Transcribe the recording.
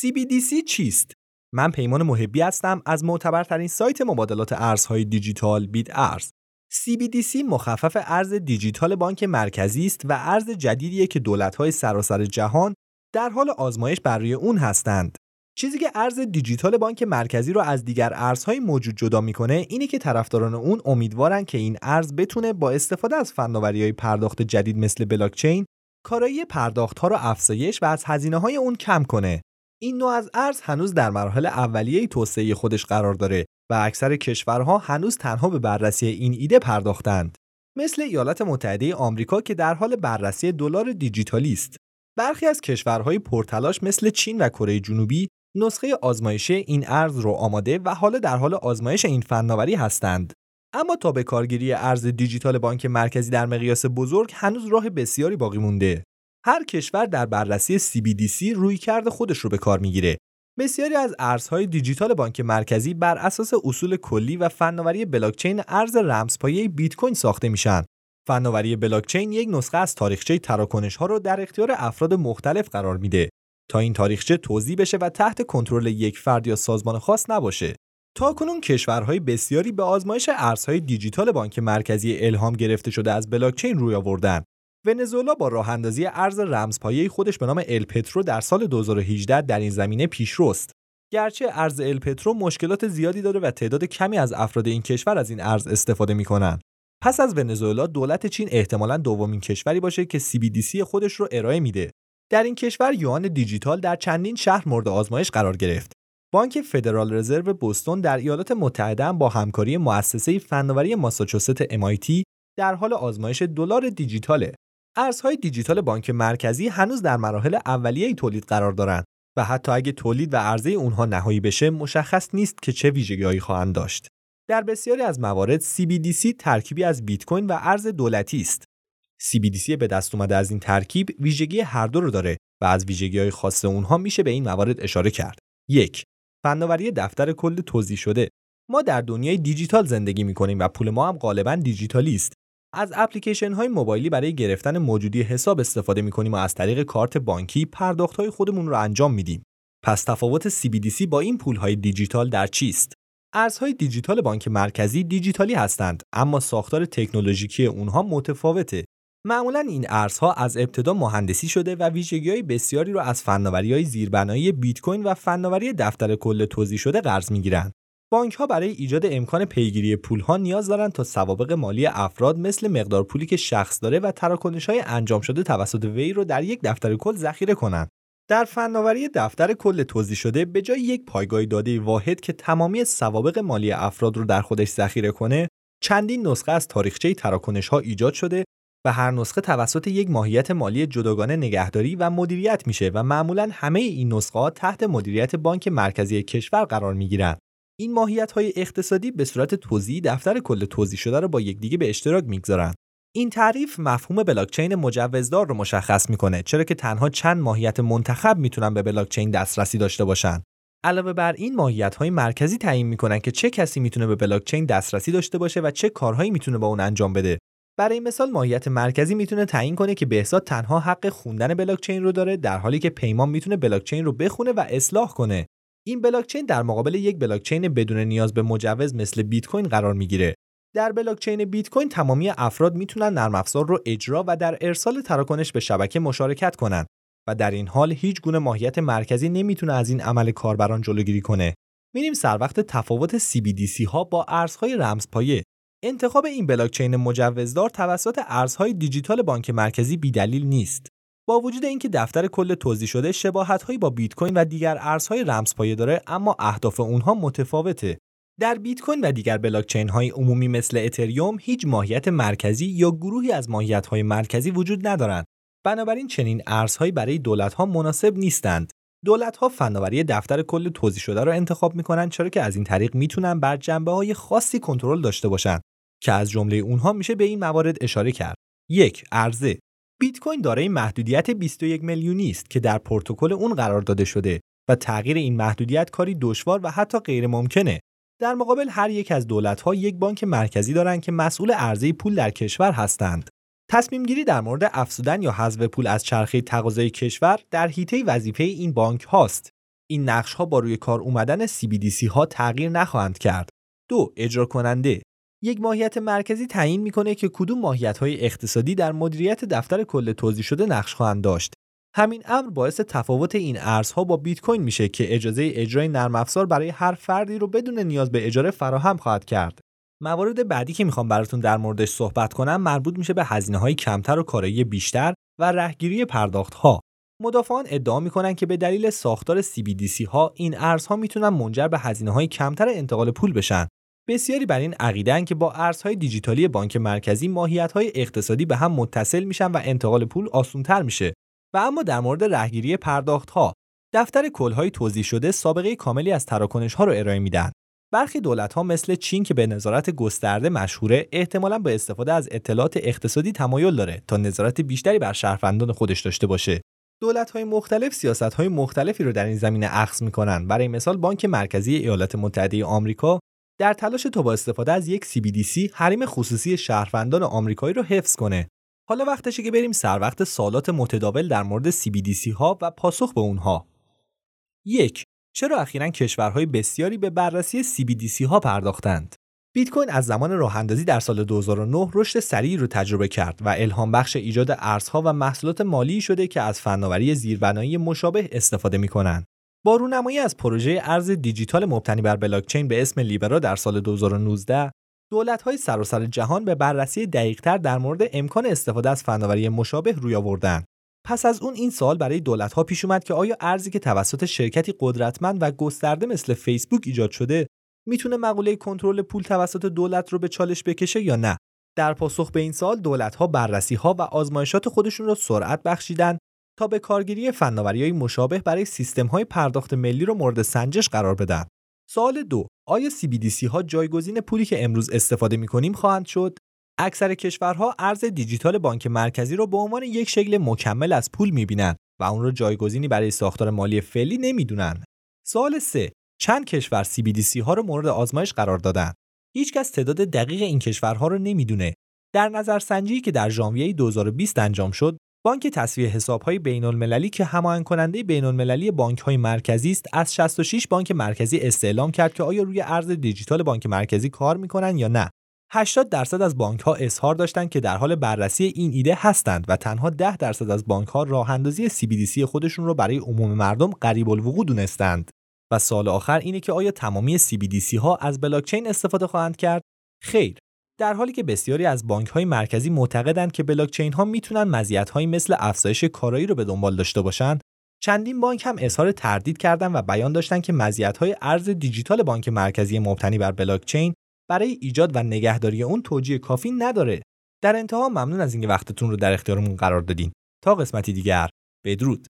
CBDC چیست؟ من پیمان محبی هستم از معتبرترین سایت مبادلات ارزهای دیجیتال بیت ارز. CBDC مخفف ارز دیجیتال بانک مرکزی است و ارز جدیدیه که دولت‌های سراسر جهان در حال آزمایش بر روی اون هستند. چیزی که ارز دیجیتال بانک مرکزی رو از دیگر ارزهای موجود جدا می‌کنه اینه که طرفداران اون امیدوارن که این ارز بتونه با استفاده از های پرداخت جدید مثل بلاکچین کارایی پرداخت ها رو افزایش و از هزینه های اون کم کنه. این نوع از ارز هنوز در مراحل اولیه توسعه خودش قرار داره و اکثر کشورها هنوز تنها به بررسی این ایده پرداختند. مثل ایالات متحده آمریکا که در حال بررسی دلار دیجیتالی است. برخی از کشورهای پرتلاش مثل چین و کره جنوبی نسخه آزمایشی این ارز رو آماده و حالا در حال آزمایش این فناوری هستند. اما تا به کارگیری ارز دیجیتال بانک مرکزی در مقیاس بزرگ هنوز راه بسیاری باقی مونده. هر کشور در بررسی CBDC روی کرده خودش رو به کار می‌گیره. بسیاری از ارزهای دیجیتال بانک مرکزی بر اساس اصول کلی و فناوری بلاکچین ارز رمزپایه بیت کوین ساخته میشن. فناوری بلاکچین یک نسخه از تاریخچه تراکنش ها رو در اختیار افراد مختلف قرار میده تا این تاریخچه توضیح بشه و تحت کنترل یک فرد یا سازمان خاص نباشه. تا کنون کشورهای بسیاری به آزمایش ارزهای دیجیتال بانک مرکزی الهام گرفته شده از بلاکچین روی آوردن. ونزوئلا با راه اندازی ارز رمزپایه خودش به نام الپترو در سال 2018 در این زمینه پیشرست. گرچه ارز الپترو مشکلات زیادی داره و تعداد کمی از افراد این کشور از این ارز استفاده می‌کنن. پس از ونزوئلا دولت چین احتمالاً دومین کشوری باشه که CBDC خودش رو ارائه میده. در این کشور یوان دیجیتال در چندین شهر مورد آزمایش قرار گرفت. بانک فدرال رزرو بوستون در ایالات متحده با همکاری مؤسسه فناوری ماساچوست MIT در حال آزمایش دلار دیجیتاله. ارزهای دیجیتال بانک مرکزی هنوز در مراحل اولیه تولید قرار دارند و حتی اگه تولید و عرضه اونها نهایی بشه مشخص نیست که چه ویژگیهایی خواهند داشت. در بسیاری از موارد CBDC ترکیبی از بیت کوین و ارز دولتی است CBDC به دست اومده از این ترکیب ویژگی هر دو رو داره و از ویژگی های خاص اونها میشه به این موارد اشاره کرد. یک فناوری دفتر کل توضیح شده ما در دنیای دیجیتال زندگی می‌کنیم و پول ما هم غالبا دیجیتالی است. از اپلیکیشن های موبایلی برای گرفتن موجودی حساب استفاده می‌کنیم و از طریق کارت بانکی پرداخت های خودمون رو انجام میدیم. پس تفاوت CBDC با این پول های دیجیتال در چیست؟ ارزهای دیجیتال بانک مرکزی دیجیتالی هستند اما ساختار تکنولوژیکی اونها متفاوته معمولا این ارزها از ابتدا مهندسی شده و ویژگی های بسیاری را از فناوری های زیربنایی بیت کوین و فناوری دفتر کل توضیح شده قرض می‌گیرند. بانک ها برای ایجاد امکان پیگیری پول ها نیاز دارند تا سوابق مالی افراد مثل مقدار پولی که شخص داره و تراکنش های انجام شده توسط وی رو در یک دفتر کل ذخیره کنند. در فناوری دفتر کل توضیح شده به جای یک پایگاه داده واحد که تمامی سوابق مالی افراد رو در خودش ذخیره کنه چندین نسخه از تاریخچه تراکنش ها ایجاد شده و هر نسخه توسط یک ماهیت مالی جداگانه نگهداری و مدیریت میشه و معمولا همه این نسخه ها تحت مدیریت بانک مرکزی کشور قرار می‌گیرند. این ماهیت های اقتصادی به صورت توضیحی دفتر کل توضیح شده را با یکدیگه به اشتراک می‌گذارند. این تعریف مفهوم بلاکچین مجوزدار رو مشخص می‌کنه چرا که تنها چند ماهیت منتخب می‌تونن به بلاکچین دسترسی داشته باشن. علاوه بر این ماهیت های مرکزی تعیین می‌کنن که چه کسی می‌تونه به بلاکچین دسترسی داشته باشه و چه کارهایی می‌تونه با اون انجام بده برای مثال ماهیت مرکزی می‌تونه تعیین کنه که بهزاد تنها حق خوندن بلاکچین رو داره در حالی که پیمان می‌تونه بلاکچین رو بخونه و اصلاح کنه این بلاکچین در مقابل یک بلاکچین بدون نیاز به مجوز مثل بیت کوین قرار می‌گیره. در بلاکچین بیت کوین تمامی افراد می‌تونن نرم افزار رو اجرا و در ارسال تراکنش به شبکه مشارکت کنند و در این حال هیچ گونه ماهیت مرکزی نمی‌تونه از این عمل کاربران جلوگیری کنه. میریم سر وقت تفاوت CBDC ها با ارزهای رمزپایه. انتخاب این بلاکچین مجوزدار توسط ارزهای دیجیتال بانک مرکزی بیدلیل نیست. با وجود اینکه دفتر کل توضیح شده شباهت‌هایی با بیت کوین و دیگر ارزهای رمزپایه داره اما اهداف اونها متفاوته. در بیت کوین و دیگر بلاکچین های عمومی مثل اتریوم هیچ ماهیت مرکزی یا گروهی از ماهیت های مرکزی وجود ندارند. بنابراین چنین ارزهایی برای دولت ها مناسب نیستند. دولت ها فناوری دفتر کل توضیح شده را انتخاب می‌کنن چرا که از این طریق می‌تونن بر جنبه های خاصی کنترل داشته باشند که از جمله اونها میشه به این موارد اشاره کرد. یک عرضه بیت کوین دارای محدودیت 21 میلیونی است که در پروتکل اون قرار داده شده و تغییر این محدودیت کاری دشوار و حتی غیر ممکنه. در مقابل هر یک از دولت ها یک بانک مرکزی دارند که مسئول عرضه پول در کشور هستند. تصمیم گیری در مورد افزودن یا حذف پول از چرخه تقاضای کشور در حیطه وظیفه این بانک هاست. این نقش ها با روی کار اومدن CBDC ها تغییر نخواهند کرد. دو اجرا کننده یک ماهیت مرکزی تعیین می‌کنه که کدوم ماهیت های اقتصادی در مدیریت دفتر کل توضیح شده نقش خواهند داشت. همین امر باعث تفاوت این ارزها با بیت کوین میشه که اجازه اجرای نرم افزار برای هر فردی رو بدون نیاز به اجاره فراهم خواهد کرد. موارد بعدی که می‌خوام براتون در موردش صحبت کنم مربوط میشه به هزینه های کمتر و کارایی بیشتر و رهگیری پرداخت ها. مدافعان ادعا می‌کنن که به دلیل ساختار CBDC ها این ارزها می‌تونن منجر به هزینه های کمتر انتقال پول بشن. بسیاری بر این عقیدن که با ارزهای دیجیتالی بانک مرکزی ماهیت های اقتصادی به هم متصل میشن و انتقال پول آسونتر میشه. و اما در مورد رهگیری پرداخت ها دفتر کلهای توضیح شده سابقه کاملی از تراکنش ها رو ارائه میدن برخی دولت ها مثل چین که به نظارت گسترده مشهوره احتمالا با استفاده از اطلاعات اقتصادی تمایل داره تا نظارت بیشتری بر شهروندان خودش داشته باشه. دولت های مختلف سیاست های مختلفی رو در این زمینه اخذ می‌کنن. برای مثال بانک مرکزی ایالات متحده آمریکا در تلاش تا با استفاده از یک CBDC حریم خصوصی شهروندان آمریکایی رو حفظ کنه. حالا وقتشه که بریم سر وقت سالات متداول در مورد CBDC ها و پاسخ به اونها. یک چرا اخیرا کشورهای بسیاری به بررسی CBDC ها پرداختند؟ بیت کوین از زمان راه اندازی در سال 2009 رشد سریعی رو تجربه کرد و الهام بخش ایجاد ارزها و محصولات مالی شده که از فناوری زیربنایی مشابه استفاده می‌کنند. با رونمایی از پروژه ارز دیجیتال مبتنی بر بلاکچین به اسم لیبرا در سال 2019 دولت‌های سراسر جهان به بررسی دقیقتر در مورد امکان استفاده از فناوری مشابه روی آوردند. پس از اون این سوال برای دولت‌ها پیش اومد که آیا ارزی که توسط شرکتی قدرتمند و گسترده مثل فیسبوک ایجاد شده می‌تونه مقوله کنترل پول توسط دولت رو به چالش بکشه یا نه در پاسخ به این سال دولت‌ها بررسی‌ها و آزمایشات خودشون رو سرعت بخشیدن تا به کارگیری های مشابه برای سیستم‌های پرداخت ملی رو مورد سنجش قرار بدن. سوال دو آیا CBDC ها جایگزین پولی که امروز استفاده می‌کنیم خواهند شد؟ اکثر کشورها ارز دیجیتال بانک مرکزی رو به عنوان یک شکل مکمل از پول می‌بینند و اون رو جایگزینی برای ساختار مالی فعلی نمی‌دونن. سوال 3 چند کشور CBDC ها رو مورد آزمایش قرار دادن. هیچکس تعداد دقیق این کشورها رو نمی‌دونه. در نظر سنجی که در ژانویه 2020 انجام شد، بانک تصویه حسابهای بین المللی که هماهنگ کننده بین المللی بانک های مرکزی است از 66 بانک مرکزی استعلام کرد که آیا روی ارز دیجیتال بانک مرکزی کار می‌کنن یا نه. 80 درصد از بانک ها اظهار داشتند که در حال بررسی این ایده هستند و تنها 10 درصد از بانک ها راه اندازی CBDC خودشون رو برای عموم مردم قریب الوقوع دونستند. و سال آخر اینه که آیا تمامی CBDC ها از بلاکچین استفاده خواهند کرد؟ خیر در حالی که بسیاری از بانک های مرکزی معتقدند که بلاکچین ها می‌تونن مزیت های مثل افزایش کارایی رو به دنبال داشته باشند چندین بانک هم اظهار تردید کردند و بیان داشتند که مزیت های ارز دیجیتال بانک مرکزی مبتنی بر بلاکچین برای ایجاد و نگهداری اون توجیه کافی نداره. در انتها ممنون از اینکه وقتتون رو در اختیارمون قرار دادین. تا قسمتی دیگر بدرود.